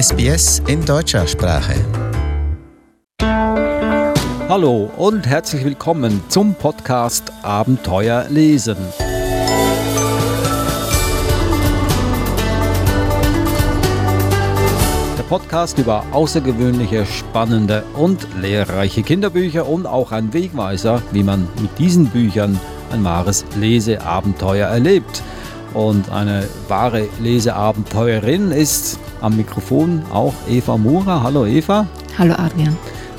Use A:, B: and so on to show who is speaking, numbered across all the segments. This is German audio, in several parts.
A: SBS in deutscher Sprache.
B: Hallo und herzlich willkommen zum Podcast Abenteuer lesen. Der Podcast über außergewöhnliche, spannende und lehrreiche Kinderbücher und auch ein Wegweiser, wie man mit diesen Büchern ein wahres Leseabenteuer erlebt. Und eine wahre Leseabenteuerin ist am Mikrofon auch Eva Mura. Hallo Eva.
C: Hallo Adrian.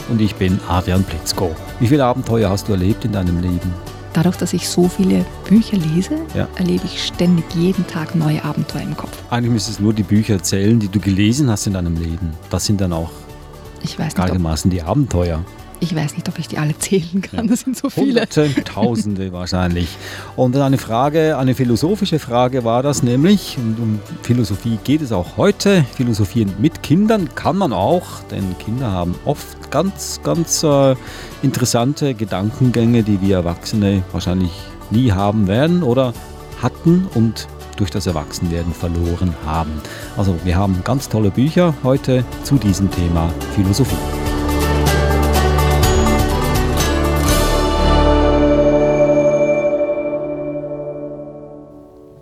B: Und ich bin Adrian Blitzko. Wie viele Abenteuer hast du erlebt in deinem Leben?
C: Dadurch, dass ich so viele Bücher lese, ja. erlebe ich ständig jeden Tag neue Abenteuer im Kopf.
B: Eigentlich müsstest du nur die Bücher erzählen, die du gelesen hast in deinem Leben. Das sind dann auch
C: ich weiß
B: nicht, die Abenteuer.
C: Ich weiß nicht, ob ich die alle zählen kann. Das sind so viele.
B: Tausende wahrscheinlich. Und eine Frage, eine philosophische Frage war das nämlich. Und um Philosophie geht es auch heute. Philosophieren mit Kindern kann man auch, denn Kinder haben oft ganz, ganz äh, interessante Gedankengänge, die wir Erwachsene wahrscheinlich nie haben werden oder hatten und durch das Erwachsenwerden verloren haben. Also wir haben ganz tolle Bücher heute zu diesem Thema Philosophie.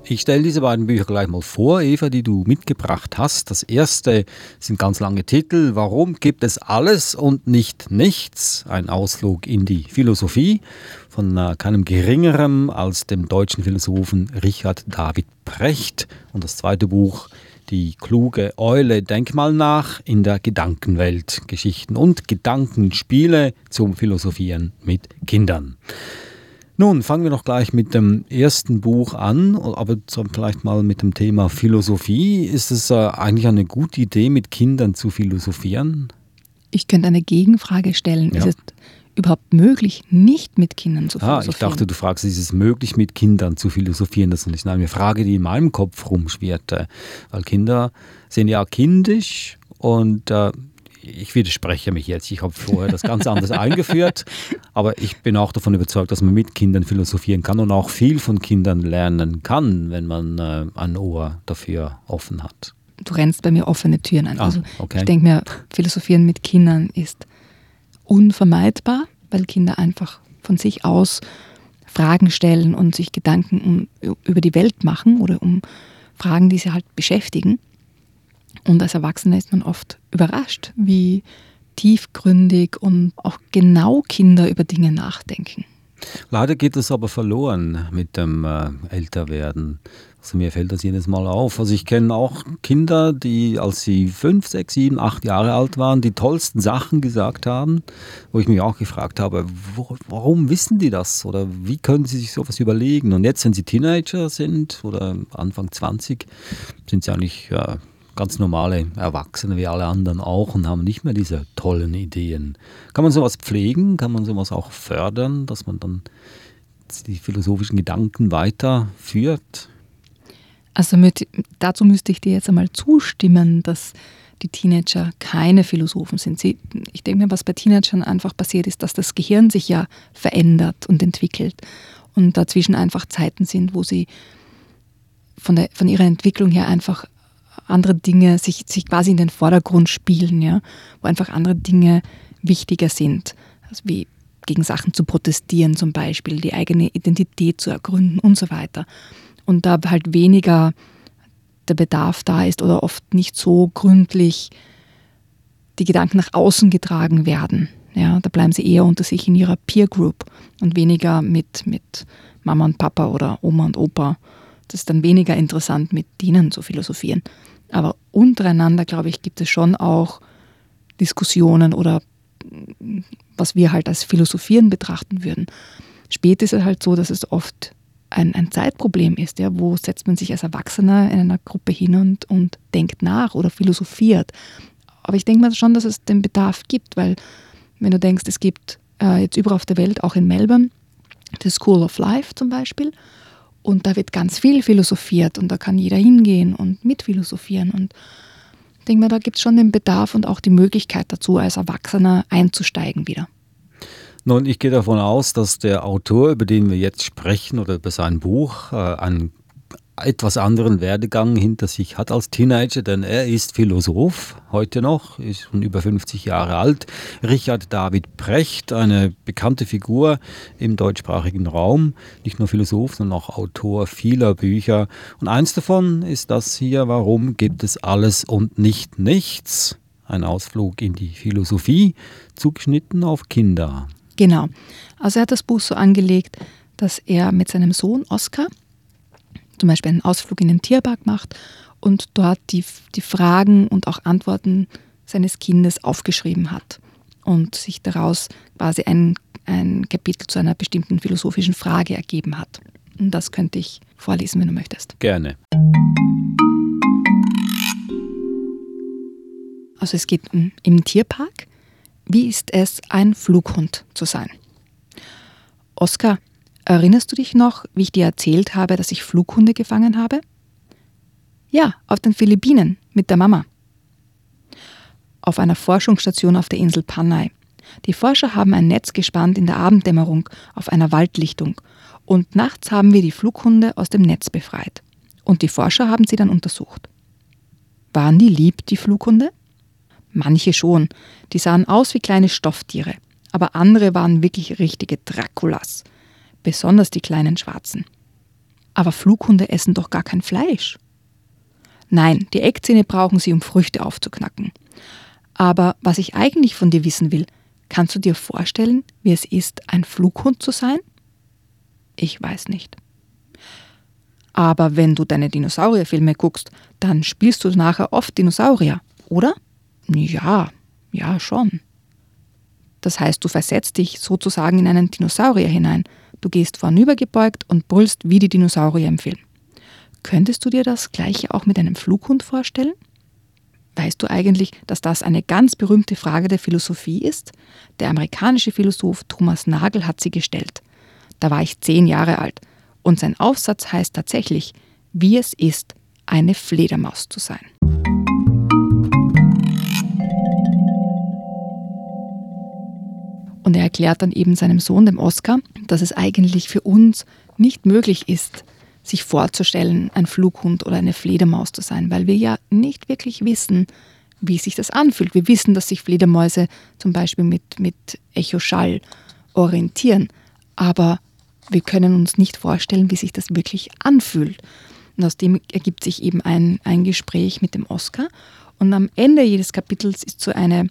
B: Ich stelle diese beiden Bücher gleich mal vor, Eva, die du mitgebracht hast. Das erste sind ganz lange Titel. Warum gibt es alles und nicht nichts? Ein Ausflug in die Philosophie von äh, keinem geringeren als dem deutschen Philosophen Richard David Precht. Und das zweite Buch, die kluge Eule, denk mal nach in der Gedankenwelt. Geschichten und Gedankenspiele zum Philosophieren mit Kindern. Nun, fangen wir noch gleich mit dem ersten Buch an, aber vielleicht mal mit dem Thema Philosophie. Ist es äh, eigentlich eine gute Idee, mit Kindern zu philosophieren?
C: Ich könnte eine Gegenfrage stellen. Ja. Ist es überhaupt möglich, nicht mit Kindern zu philosophieren?
B: Ah, ich dachte, du fragst, ist es möglich, mit Kindern zu philosophieren? Das ist eine Frage, die in meinem Kopf rumschwirrte. Weil Kinder sind ja kindisch und äh, ich widerspreche mich jetzt. Ich habe vorher das ganz anders eingeführt, aber ich bin auch davon überzeugt, dass man mit Kindern philosophieren kann und auch viel von Kindern lernen kann, wenn man äh, ein Ohr dafür offen hat.
C: Du rennst bei mir offene Türen ein. Ah, also okay. ich denke mir, philosophieren mit Kindern ist unvermeidbar, weil Kinder einfach von sich aus Fragen stellen und sich Gedanken um, über die Welt machen oder um Fragen, die sie halt beschäftigen. Und als Erwachsener ist man oft überrascht, wie tiefgründig und auch genau Kinder über Dinge nachdenken.
B: Leider geht es aber verloren mit dem äh, Älterwerden. Also mir fällt das jedes Mal auf. Also ich kenne auch Kinder, die, als sie fünf, sechs, sieben, acht Jahre alt waren, die tollsten Sachen gesagt haben, wo ich mich auch gefragt habe, wo, warum wissen die das oder wie können sie sich sowas überlegen? Und jetzt, wenn sie Teenager sind oder Anfang 20, sind sie eigentlich ja, ganz normale Erwachsene wie alle anderen auch und haben nicht mehr diese tollen Ideen. Kann man sowas pflegen? Kann man sowas auch fördern, dass man dann die philosophischen Gedanken weiterführt?
C: Also mit, dazu müsste ich dir jetzt einmal zustimmen, dass die Teenager keine Philosophen sind. Sie, ich denke mir, was bei Teenagern einfach passiert ist, dass das Gehirn sich ja verändert und entwickelt und dazwischen einfach Zeiten sind, wo sie von, der, von ihrer Entwicklung her einfach andere Dinge sich, sich quasi in den Vordergrund spielen, ja, wo einfach andere Dinge wichtiger sind, also wie gegen Sachen zu protestieren zum Beispiel, die eigene Identität zu ergründen und so weiter. Und da halt weniger der Bedarf da ist oder oft nicht so gründlich die Gedanken nach außen getragen werden. Ja, da bleiben sie eher unter sich in ihrer Peer Group und weniger mit, mit Mama und Papa oder Oma und Opa. Das ist dann weniger interessant, mit denen zu philosophieren. Aber untereinander, glaube ich, gibt es schon auch Diskussionen oder was wir halt als Philosophieren betrachten würden. Später ist es halt so, dass es oft ein, ein Zeitproblem ist. Ja, wo setzt man sich als Erwachsener in einer Gruppe hin und, und denkt nach oder philosophiert. Aber ich denke mal schon, dass es den Bedarf gibt, weil wenn du denkst, es gibt äh, jetzt überall auf der Welt, auch in Melbourne, die School of Life zum Beispiel, und da wird ganz viel philosophiert und da kann jeder hingehen und mitphilosophieren. Und ich denke mal, da gibt es schon den Bedarf und auch die Möglichkeit dazu, als Erwachsener einzusteigen wieder.
B: Nun, ich gehe davon aus, dass der Autor, über den wir jetzt sprechen, oder über sein Buch, äh, ein etwas anderen Werdegang hinter sich hat als Teenager, denn er ist Philosoph, heute noch, ist schon über 50 Jahre alt. Richard David Precht, eine bekannte Figur im deutschsprachigen Raum, nicht nur Philosoph, sondern auch Autor vieler Bücher. Und eins davon ist das hier, warum gibt es alles und nicht nichts? Ein Ausflug in die Philosophie, zugeschnitten auf Kinder.
C: Genau. Also er hat das Buch so angelegt, dass er mit seinem Sohn Oskar zum Beispiel einen Ausflug in den Tierpark macht und dort die, die Fragen und auch Antworten seines Kindes aufgeschrieben hat und sich daraus quasi ein, ein Kapitel zu einer bestimmten philosophischen Frage ergeben hat. Und das könnte ich vorlesen, wenn du möchtest.
B: Gerne.
C: Also es geht im Tierpark. Wie ist es, ein Flughund zu sein? Oskar, erinnerst du dich noch, wie ich dir erzählt habe, dass ich Flughunde gefangen habe? Ja, auf den Philippinen mit der Mama. Auf einer Forschungsstation auf der Insel Panay. Die Forscher haben ein Netz gespannt in der Abenddämmerung auf einer Waldlichtung und nachts haben wir die Flughunde aus dem Netz befreit. Und die Forscher haben sie dann untersucht. Waren die lieb, die Flughunde? Manche schon. Die sahen aus wie kleine Stofftiere. Aber andere waren wirklich richtige Draculas. Besonders die kleinen Schwarzen. Aber Flughunde essen doch gar kein Fleisch. Nein, die Eckzähne brauchen sie, um Früchte aufzuknacken. Aber was ich eigentlich von dir wissen will, kannst du dir vorstellen, wie es ist, ein Flughund zu sein? Ich weiß nicht. Aber wenn du deine Dinosaurierfilme guckst, dann spielst du nachher oft Dinosaurier, oder? Ja, ja schon. Das heißt, du versetzt dich sozusagen in einen Dinosaurier hinein. Du gehst vornübergebeugt und brüllst wie die Dinosaurier im Film. Könntest du dir das gleiche auch mit einem Flughund vorstellen? Weißt du eigentlich, dass das eine ganz berühmte Frage der Philosophie ist? Der amerikanische Philosoph Thomas Nagel hat sie gestellt. Da war ich zehn Jahre alt und sein Aufsatz heißt tatsächlich, wie es ist, eine Fledermaus zu sein. Und er erklärt dann eben seinem Sohn, dem Oscar, dass es eigentlich für uns nicht möglich ist, sich vorzustellen, ein Flughund oder eine Fledermaus zu sein, weil wir ja nicht wirklich wissen, wie sich das anfühlt. Wir wissen, dass sich Fledermäuse zum Beispiel mit, mit Echoschall orientieren, aber wir können uns nicht vorstellen, wie sich das wirklich anfühlt. Und aus dem ergibt sich eben ein, ein Gespräch mit dem Oscar. Und am Ende jedes Kapitels ist so eine,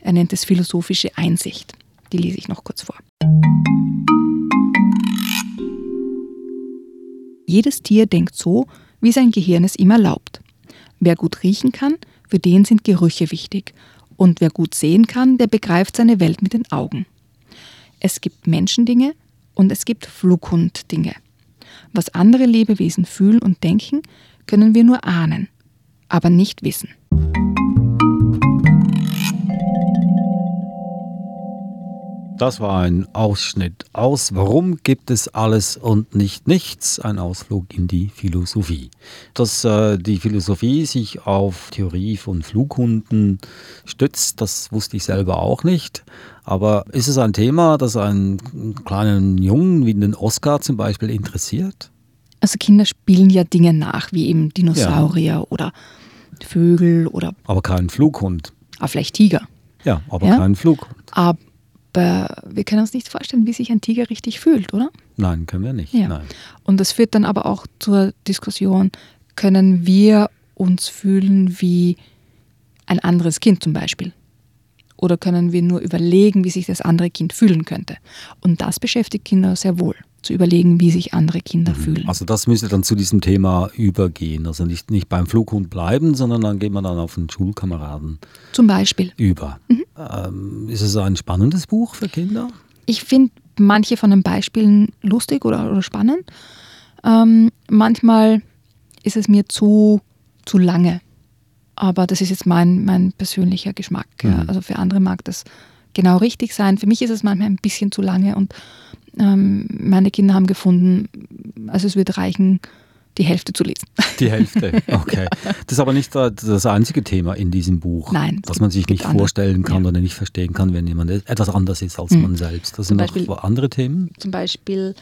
C: er nennt es philosophische Einsicht. Die lese ich noch kurz vor. Jedes Tier denkt so, wie sein Gehirn es ihm erlaubt. Wer gut riechen kann, für den sind Gerüche wichtig. Und wer gut sehen kann, der begreift seine Welt mit den Augen. Es gibt Menschendinge und es gibt Flughunddinge. Was andere Lebewesen fühlen und denken, können wir nur ahnen, aber nicht wissen.
B: Das war ein Ausschnitt aus Warum gibt es alles und nicht nichts? Ein Ausflug in die Philosophie. Dass äh, die Philosophie sich auf Theorie von Flughunden stützt, das wusste ich selber auch nicht. Aber ist es ein Thema, das einen kleinen Jungen wie den Oscar zum Beispiel interessiert?
C: Also Kinder spielen ja Dinge nach, wie eben Dinosaurier ja. oder Vögel oder.
B: Aber kein Flughund.
C: Ah, vielleicht Tiger.
B: Ja, aber ja? kein Flughund.
C: Aber aber wir können uns nicht vorstellen, wie sich ein Tiger richtig fühlt, oder?
B: Nein, können wir nicht.
C: Ja.
B: Nein.
C: Und das führt dann aber auch zur Diskussion, können wir uns fühlen wie ein anderes Kind zum Beispiel? Oder können wir nur überlegen, wie sich das andere Kind fühlen könnte? Und das beschäftigt Kinder sehr wohl zu überlegen, wie sich andere Kinder mhm. fühlen.
B: Also das müsste dann zu diesem Thema übergehen. Also nicht, nicht beim Flughund bleiben, sondern dann geht man dann auf den Schulkameraden.
C: Zum Beispiel.
B: Über. Mhm. Ähm, ist es ein spannendes Buch für Kinder?
C: Ich finde manche von den Beispielen lustig oder, oder spannend. Ähm, manchmal ist es mir zu, zu lange. Aber das ist jetzt mein, mein persönlicher Geschmack. Mhm. Ja. Also für andere mag das genau richtig sein. Für mich ist es manchmal ein bisschen zu lange und ähm, meine Kinder haben gefunden, also es wird reichen, die Hälfte zu lesen.
B: Die Hälfte, okay. Das ist aber nicht das einzige Thema in diesem Buch,
C: Nein,
B: dass man sich nicht andere. vorstellen kann ja. oder nicht verstehen kann, wenn jemand etwas anders ist als mhm. man selbst. Das sind Beispiel, noch andere Themen.
C: Zum Beispiel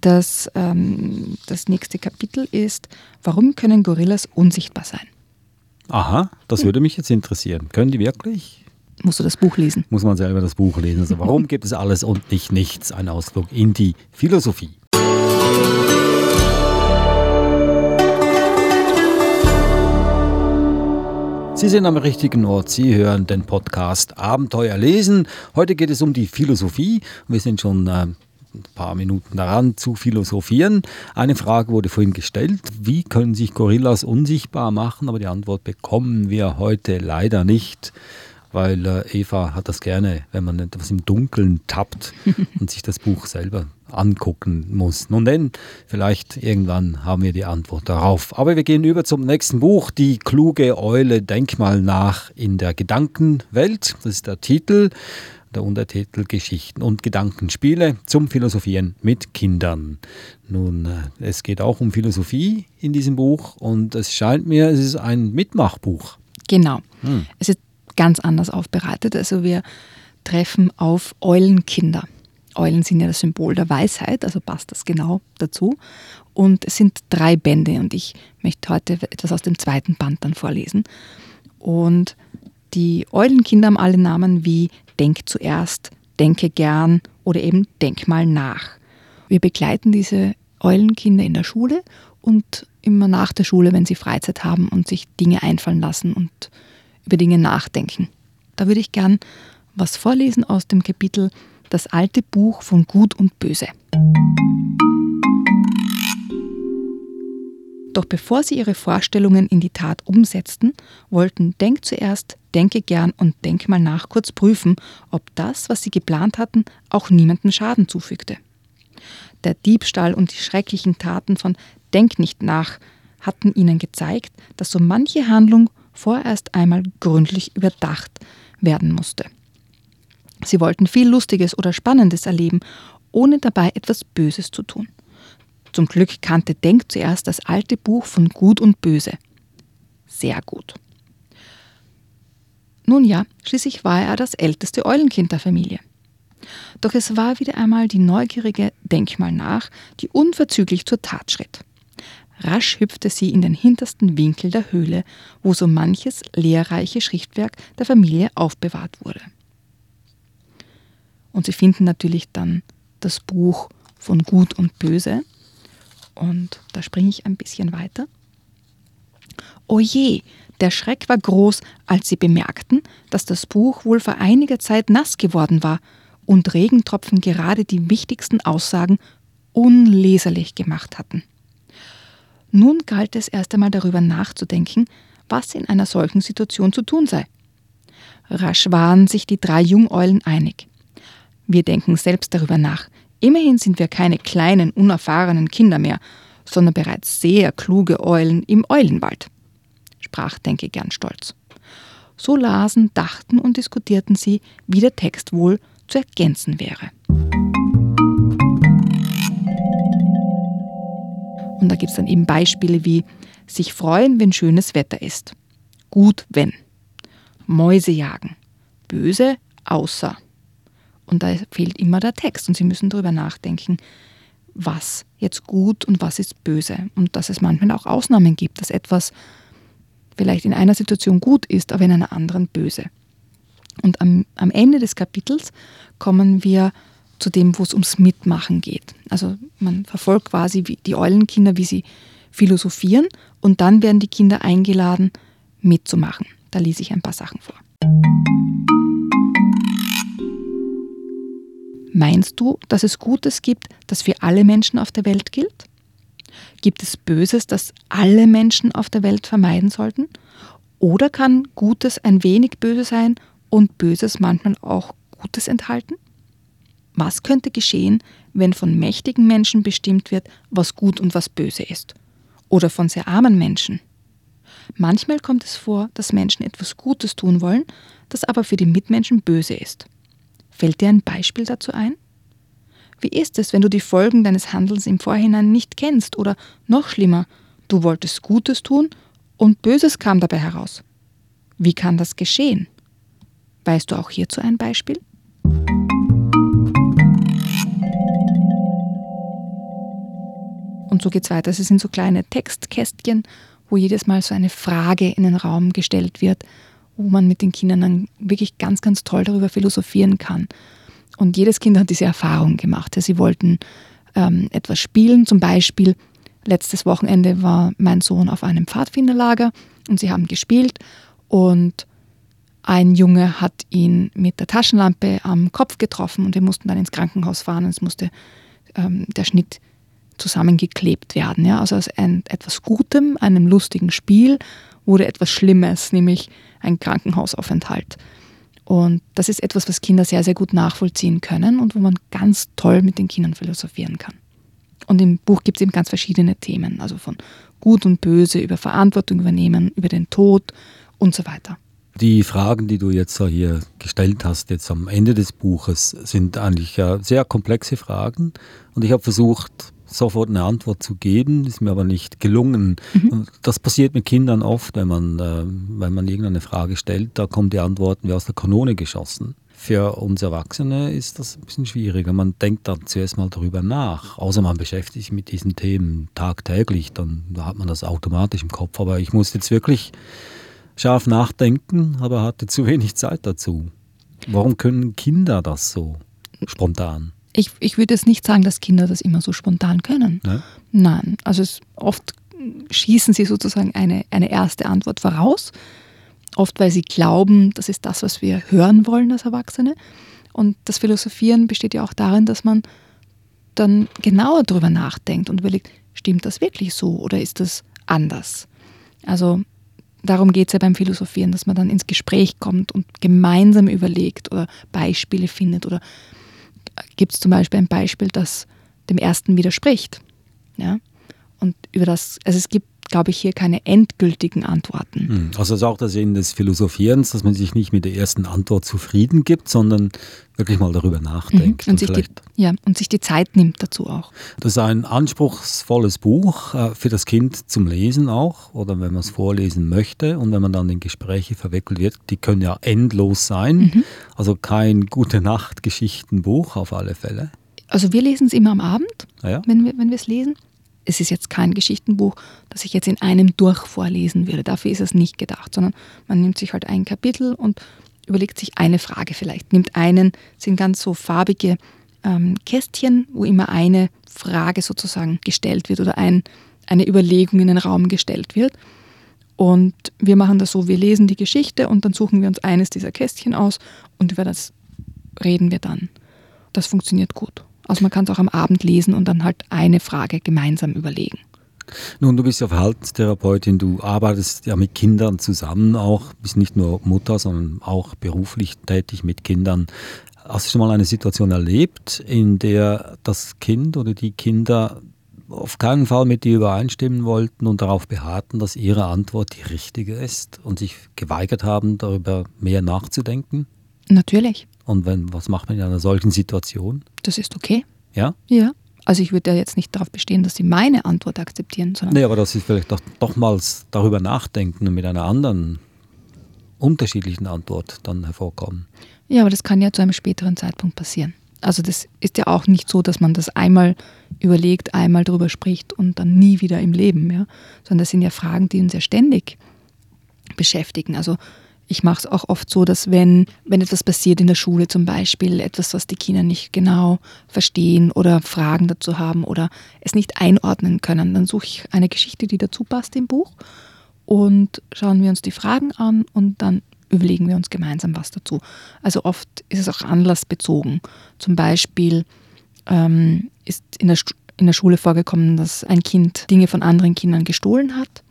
C: Das, ähm, das nächste Kapitel ist, warum können Gorillas unsichtbar sein?
B: Aha, das würde mich jetzt interessieren. Können die wirklich?
C: Musst du das Buch lesen?
B: Muss man selber das Buch lesen. Also warum gibt es alles und nicht nichts? Ein Ausflug in die Philosophie. Sie sind am richtigen Ort. Sie hören den Podcast Abenteuer lesen. Heute geht es um die Philosophie. Wir sind schon äh, ein paar Minuten daran zu philosophieren. Eine Frage wurde vorhin gestellt. Wie können sich Gorillas unsichtbar machen? Aber die Antwort bekommen wir heute leider nicht weil äh, Eva hat das gerne, wenn man etwas im Dunkeln tappt und sich das Buch selber angucken muss. Nun denn, vielleicht irgendwann haben wir die Antwort darauf. Aber wir gehen über zum nächsten Buch, Die kluge Eule, Denkmal nach in der Gedankenwelt. Das ist der Titel, der Untertitel Geschichten und Gedankenspiele zum Philosophieren mit Kindern. Nun, äh, es geht auch um Philosophie in diesem Buch und es scheint mir, es ist ein Mitmachbuch.
C: Genau. Hm. Es ist ganz anders aufbereitet. Also wir treffen auf Eulenkinder. Eulen sind ja das Symbol der Weisheit, also passt das genau dazu. Und es sind drei Bände und ich möchte heute etwas aus dem zweiten Band dann vorlesen. Und die Eulenkinder haben alle Namen wie Denk zuerst, Denke gern oder eben Denk mal nach. Wir begleiten diese Eulenkinder in der Schule und immer nach der Schule, wenn sie Freizeit haben und sich Dinge einfallen lassen und über Dinge nachdenken. Da würde ich gern was vorlesen aus dem Kapitel Das alte Buch von Gut und Böse. Doch bevor sie ihre Vorstellungen in die Tat umsetzten, wollten Denk zuerst, Denke gern und Denk mal nach kurz prüfen, ob das, was sie geplant hatten, auch niemanden Schaden zufügte. Der Diebstahl und die schrecklichen Taten von Denk nicht nach hatten ihnen gezeigt, dass so manche Handlung vorerst einmal gründlich überdacht werden musste. Sie wollten viel Lustiges oder Spannendes erleben, ohne dabei etwas Böses zu tun. Zum Glück kannte Denk zuerst das alte Buch von Gut und Böse. Sehr gut. Nun ja, schließlich war er das älteste Eulenkind der Familie. Doch es war wieder einmal die neugierige Denkmal nach, die unverzüglich zur Tat schritt. Rasch hüpfte sie in den hintersten Winkel der Höhle, wo so manches lehrreiche Schriftwerk der Familie aufbewahrt wurde. Und sie finden natürlich dann das Buch von Gut und Böse. Und da springe ich ein bisschen weiter. O je, der Schreck war groß, als sie bemerkten, dass das Buch wohl vor einiger Zeit nass geworden war und Regentropfen gerade die wichtigsten Aussagen unleserlich gemacht hatten. Nun galt es erst einmal darüber nachzudenken, was in einer solchen Situation zu tun sei. Rasch waren sich die drei Jungeulen einig. Wir denken selbst darüber nach. Immerhin sind wir keine kleinen, unerfahrenen Kinder mehr, sondern bereits sehr kluge Eulen im Eulenwald, sprach Denke gern stolz. So lasen, dachten und diskutierten sie, wie der Text wohl zu ergänzen wäre. Und da gibt es dann eben Beispiele wie sich freuen, wenn schönes Wetter ist. Gut, wenn. Mäuse jagen. Böse, außer. Und da fehlt immer der Text und Sie müssen darüber nachdenken, was jetzt gut und was ist böse. Und dass es manchmal auch Ausnahmen gibt, dass etwas vielleicht in einer Situation gut ist, aber in einer anderen böse. Und am, am Ende des Kapitels kommen wir zu dem, wo es ums Mitmachen geht. Also man verfolgt quasi die Eulenkinder, wie sie philosophieren und dann werden die Kinder eingeladen, mitzumachen. Da lese ich ein paar Sachen vor. Meinst du, dass es Gutes gibt, das für alle Menschen auf der Welt gilt? Gibt es Böses, das alle Menschen auf der Welt vermeiden sollten? Oder kann Gutes ein wenig böse sein und Böses manchmal auch Gutes enthalten? Was könnte geschehen, wenn von mächtigen Menschen bestimmt wird, was gut und was böse ist? Oder von sehr armen Menschen? Manchmal kommt es vor, dass Menschen etwas Gutes tun wollen, das aber für die Mitmenschen böse ist. Fällt dir ein Beispiel dazu ein? Wie ist es, wenn du die Folgen deines Handelns im Vorhinein nicht kennst oder noch schlimmer, du wolltest Gutes tun und Böses kam dabei heraus? Wie kann das geschehen? Weißt du auch hierzu ein Beispiel? Und so geht es weiter. Es sind so kleine Textkästchen, wo jedes Mal so eine Frage in den Raum gestellt wird, wo man mit den Kindern dann wirklich ganz, ganz toll darüber philosophieren kann. Und jedes Kind hat diese Erfahrung gemacht. Sie wollten ähm, etwas spielen, zum Beispiel letztes Wochenende war mein Sohn auf einem Pfadfinderlager und sie haben gespielt und ein Junge hat ihn mit der Taschenlampe am Kopf getroffen und wir mussten dann ins Krankenhaus fahren und es musste ähm, der Schnitt zusammengeklebt werden. Ja? Also aus ein, etwas Gutem, einem lustigen Spiel wurde etwas Schlimmes, nämlich ein Krankenhausaufenthalt. Und das ist etwas, was Kinder sehr, sehr gut nachvollziehen können und wo man ganz toll mit den Kindern philosophieren kann. Und im Buch gibt es eben ganz verschiedene Themen, also von Gut und Böse, über Verantwortung übernehmen, über den Tod und so weiter.
B: Die Fragen, die du jetzt hier gestellt hast, jetzt am Ende des Buches, sind eigentlich sehr komplexe Fragen. Und ich habe versucht, sofort eine Antwort zu geben, ist mir aber nicht gelungen. Mhm. Das passiert mit Kindern oft, wenn man, äh, wenn man irgendeine Frage stellt, da kommen die Antworten wie aus der Kanone geschossen. Für uns Erwachsene ist das ein bisschen schwieriger. Man denkt dann zuerst mal darüber nach. Außer man beschäftigt sich mit diesen Themen tagtäglich, dann hat man das automatisch im Kopf. Aber ich muss jetzt wirklich scharf nachdenken, aber hatte zu wenig Zeit dazu. Warum können Kinder das so spontan?
C: Ich, ich würde jetzt nicht sagen, dass Kinder das immer so spontan können.
B: Ne?
C: Nein, also es, oft schießen sie sozusagen eine, eine erste Antwort voraus. Oft, weil sie glauben, das ist das, was wir hören wollen als Erwachsene. Und das Philosophieren besteht ja auch darin, dass man dann genauer darüber nachdenkt und überlegt, stimmt das wirklich so oder ist das anders? Also darum geht es ja beim Philosophieren, dass man dann ins Gespräch kommt und gemeinsam überlegt oder Beispiele findet oder gibt es zum Beispiel ein Beispiel, das dem ersten widerspricht. Ja? Und über das, also es gibt glaube ich, hier keine endgültigen Antworten.
B: Hm. Also es ist auch der Sinn des Philosophierens, dass man sich nicht mit der ersten Antwort zufrieden gibt, sondern wirklich mal darüber nachdenkt.
C: Mhm. Und, und, sich die, ja, und sich die Zeit nimmt dazu auch.
B: Das ist ein anspruchsvolles Buch äh, für das Kind zum Lesen auch oder wenn man es vorlesen möchte und wenn man dann in Gespräche verwickelt wird, die können ja endlos sein. Mhm. Also kein gute Nacht Geschichtenbuch auf alle Fälle.
C: Also wir lesen es immer am Abend,
B: ah ja.
C: wenn wir es lesen es ist jetzt kein Geschichtenbuch, das ich jetzt in einem durch vorlesen würde. Dafür ist es nicht gedacht, sondern man nimmt sich halt ein Kapitel und überlegt sich eine Frage vielleicht. Nimmt einen, sind ganz so farbige ähm, Kästchen, wo immer eine Frage sozusagen gestellt wird oder ein, eine Überlegung in den Raum gestellt wird. Und wir machen das so, wir lesen die Geschichte und dann suchen wir uns eines dieser Kästchen aus und über das reden wir dann. Das funktioniert gut. Also man kann es auch am Abend lesen und dann halt eine Frage gemeinsam überlegen.
B: Nun, du bist ja Verhaltenstherapeutin, du arbeitest ja mit Kindern zusammen auch, bist nicht nur Mutter, sondern auch beruflich tätig mit Kindern. Hast du schon mal eine Situation erlebt, in der das Kind oder die Kinder auf keinen Fall mit dir übereinstimmen wollten und darauf beharrten, dass ihre Antwort die richtige ist und sich geweigert haben, darüber mehr nachzudenken?
C: Natürlich.
B: Und wenn, was macht man in einer solchen Situation?
C: Das ist okay.
B: Ja?
C: Ja. Also ich würde ja jetzt nicht darauf bestehen, dass sie meine Antwort akzeptieren, sondern.
B: Nee, aber dass sie vielleicht doch, doch mal darüber nachdenken und mit einer anderen, unterschiedlichen Antwort dann hervorkommen.
C: Ja, aber das kann ja zu einem späteren Zeitpunkt passieren. Also das ist ja auch nicht so, dass man das einmal überlegt, einmal darüber spricht und dann nie wieder im Leben, ja. Sondern das sind ja Fragen, die uns ja ständig beschäftigen. Also ich mache es auch oft so, dass wenn, wenn etwas passiert in der Schule zum Beispiel, etwas, was die Kinder nicht genau verstehen oder Fragen dazu haben oder es nicht einordnen können, dann suche ich eine Geschichte, die dazu passt im Buch und schauen wir uns die Fragen an und dann überlegen wir uns gemeinsam was dazu. Also oft ist es auch anlassbezogen. Zum Beispiel ähm, ist in der, in der Schule vorgekommen, dass ein Kind Dinge von anderen Kindern gestohlen hat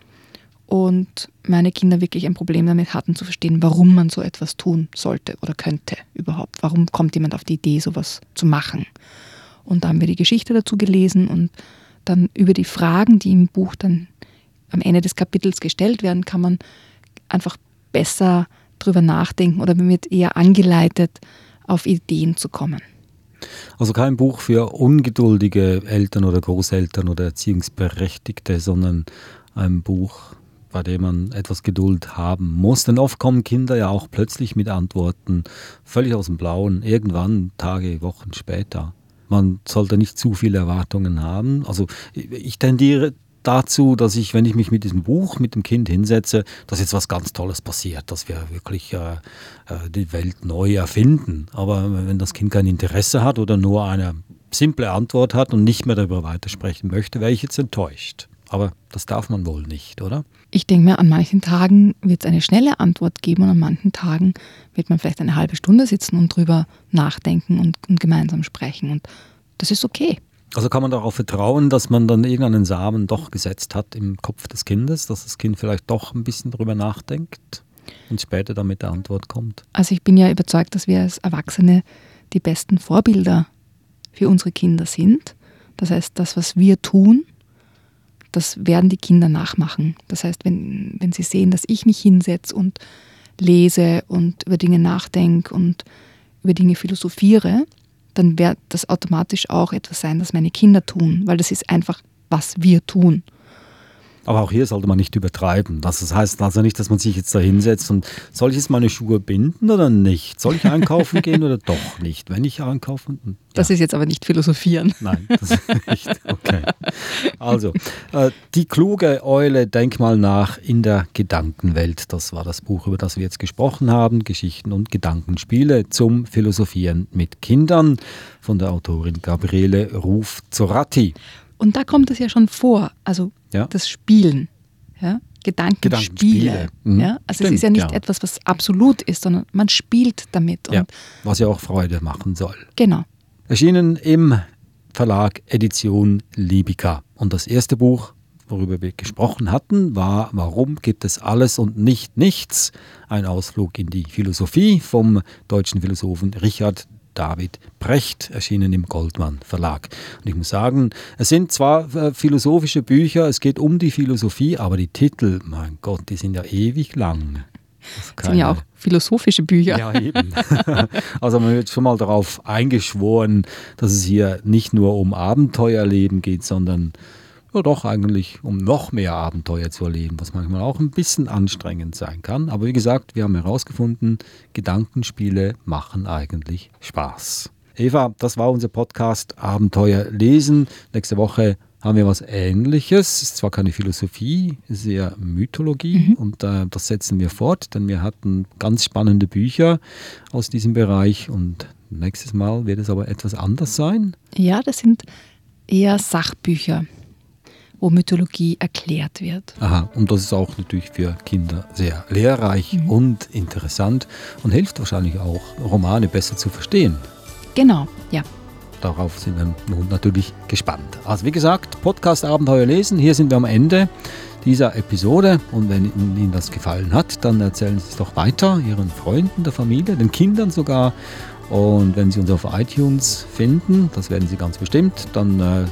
C: und meine Kinder wirklich ein Problem damit hatten zu verstehen, warum man so etwas tun sollte oder könnte überhaupt. Warum kommt jemand auf die Idee, sowas zu machen? Und da haben wir die Geschichte dazu gelesen und dann über die Fragen, die im Buch dann am Ende des Kapitels gestellt werden, kann man einfach besser drüber nachdenken oder man wird eher angeleitet, auf Ideen zu kommen.
B: Also kein Buch für ungeduldige Eltern oder Großeltern oder Erziehungsberechtigte, sondern ein Buch bei dem man etwas Geduld haben muss. Denn oft kommen Kinder ja auch plötzlich mit Antworten völlig aus dem Blauen, irgendwann Tage, Wochen später. Man sollte nicht zu viele Erwartungen haben. Also ich tendiere dazu, dass ich, wenn ich mich mit diesem Buch mit dem Kind hinsetze, dass jetzt was ganz Tolles passiert, dass wir wirklich äh, äh, die Welt neu erfinden. Aber wenn das Kind kein Interesse hat oder nur eine simple Antwort hat und nicht mehr darüber weitersprechen möchte, wäre ich jetzt enttäuscht. Aber das darf man wohl nicht, oder?
C: Ich denke mir, an manchen Tagen wird es eine schnelle Antwort geben und an manchen Tagen wird man vielleicht eine halbe Stunde sitzen und drüber nachdenken und, und gemeinsam sprechen. Und das ist okay.
B: Also kann man darauf vertrauen, dass man dann irgendeinen Samen doch gesetzt hat im Kopf des Kindes, dass das Kind vielleicht doch ein bisschen drüber nachdenkt und später dann mit der Antwort kommt?
C: Also ich bin ja überzeugt, dass wir als Erwachsene die besten Vorbilder für unsere Kinder sind. Das heißt, das, was wir tun, das werden die Kinder nachmachen. Das heißt, wenn, wenn sie sehen, dass ich mich hinsetze und lese und über Dinge nachdenke und über Dinge philosophiere, dann wird das automatisch auch etwas sein, das meine Kinder tun, weil das ist einfach, was wir tun.
B: Aber auch hier sollte man nicht übertreiben. Das heißt also nicht, dass man sich jetzt da hinsetzt und soll ich jetzt meine Schuhe binden oder nicht? Soll ich einkaufen gehen oder doch nicht? Wenn ich einkaufen. Ja.
C: Das ist jetzt aber nicht philosophieren.
B: Nein, das ist nicht. Okay. Also, äh, die kluge Eule, denk mal nach in der Gedankenwelt. Das war das Buch, über das wir jetzt gesprochen haben. Geschichten und Gedankenspiele zum Philosophieren mit Kindern von der Autorin Gabriele Ruf-Zoratti.
C: Und da kommt es ja schon vor, also ja. das Spielen. Ja? Gedankenspiele. Mhm. Ja? Also Stimmt, es ist ja nicht ja. etwas, was absolut ist, sondern man spielt damit.
B: Was ja auch Freude machen soll.
C: Genau.
B: Erschienen im Verlag Edition Libica. Und das erste Buch, worüber wir gesprochen hatten, war Warum gibt es alles und nicht nichts? Ein Ausflug in die Philosophie vom deutschen Philosophen Richard David Brecht, erschienen im Goldmann Verlag. Und ich muss sagen, es sind zwar äh, philosophische Bücher, es geht um die Philosophie, aber die Titel, mein Gott, die sind ja ewig lang.
C: Das sind ja auch philosophische Bücher.
B: Ja, eben. also man wird schon mal darauf eingeschworen, dass es hier nicht nur um Abenteuerleben geht, sondern ja doch eigentlich, um noch mehr Abenteuer zu erleben, was manchmal auch ein bisschen anstrengend sein kann. Aber wie gesagt, wir haben herausgefunden, Gedankenspiele machen eigentlich Spaß. Eva, das war unser Podcast Abenteuer lesen. Nächste Woche haben wir was Ähnliches. Es ist zwar keine Philosophie, es ist eher Mythologie mhm. und äh, das setzen wir fort, denn wir hatten ganz spannende Bücher aus diesem Bereich und nächstes Mal wird es aber etwas anders sein.
C: Ja, das sind eher Sachbücher wo Mythologie erklärt wird.
B: Aha, und das ist auch natürlich für Kinder sehr lehrreich mhm. und interessant und hilft wahrscheinlich auch, Romane besser zu verstehen.
C: Genau, ja.
B: Darauf sind wir nun natürlich gespannt. Also wie gesagt, Podcast Abenteuer lesen, hier sind wir am Ende dieser Episode und wenn Ihnen das gefallen hat, dann erzählen Sie es doch weiter Ihren Freunden, der Familie, den Kindern sogar. Und wenn Sie uns auf iTunes finden, das werden Sie ganz bestimmt, dann äh,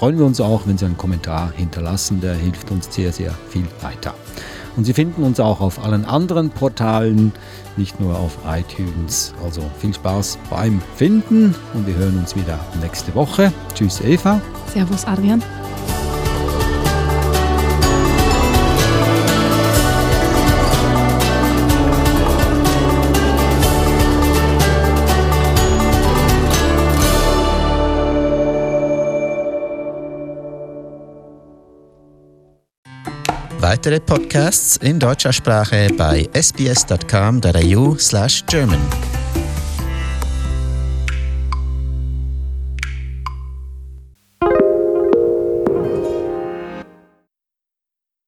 B: freuen wir uns auch, wenn Sie einen Kommentar hinterlassen. Der hilft uns sehr, sehr viel weiter. Und Sie finden uns auch auf allen anderen Portalen, nicht nur auf iTunes. Also viel Spaß beim Finden und wir hören uns wieder nächste Woche. Tschüss Eva.
C: Servus Adrian.
A: Weitere Podcasts in deutscher Sprache bei sbs.com.au/german.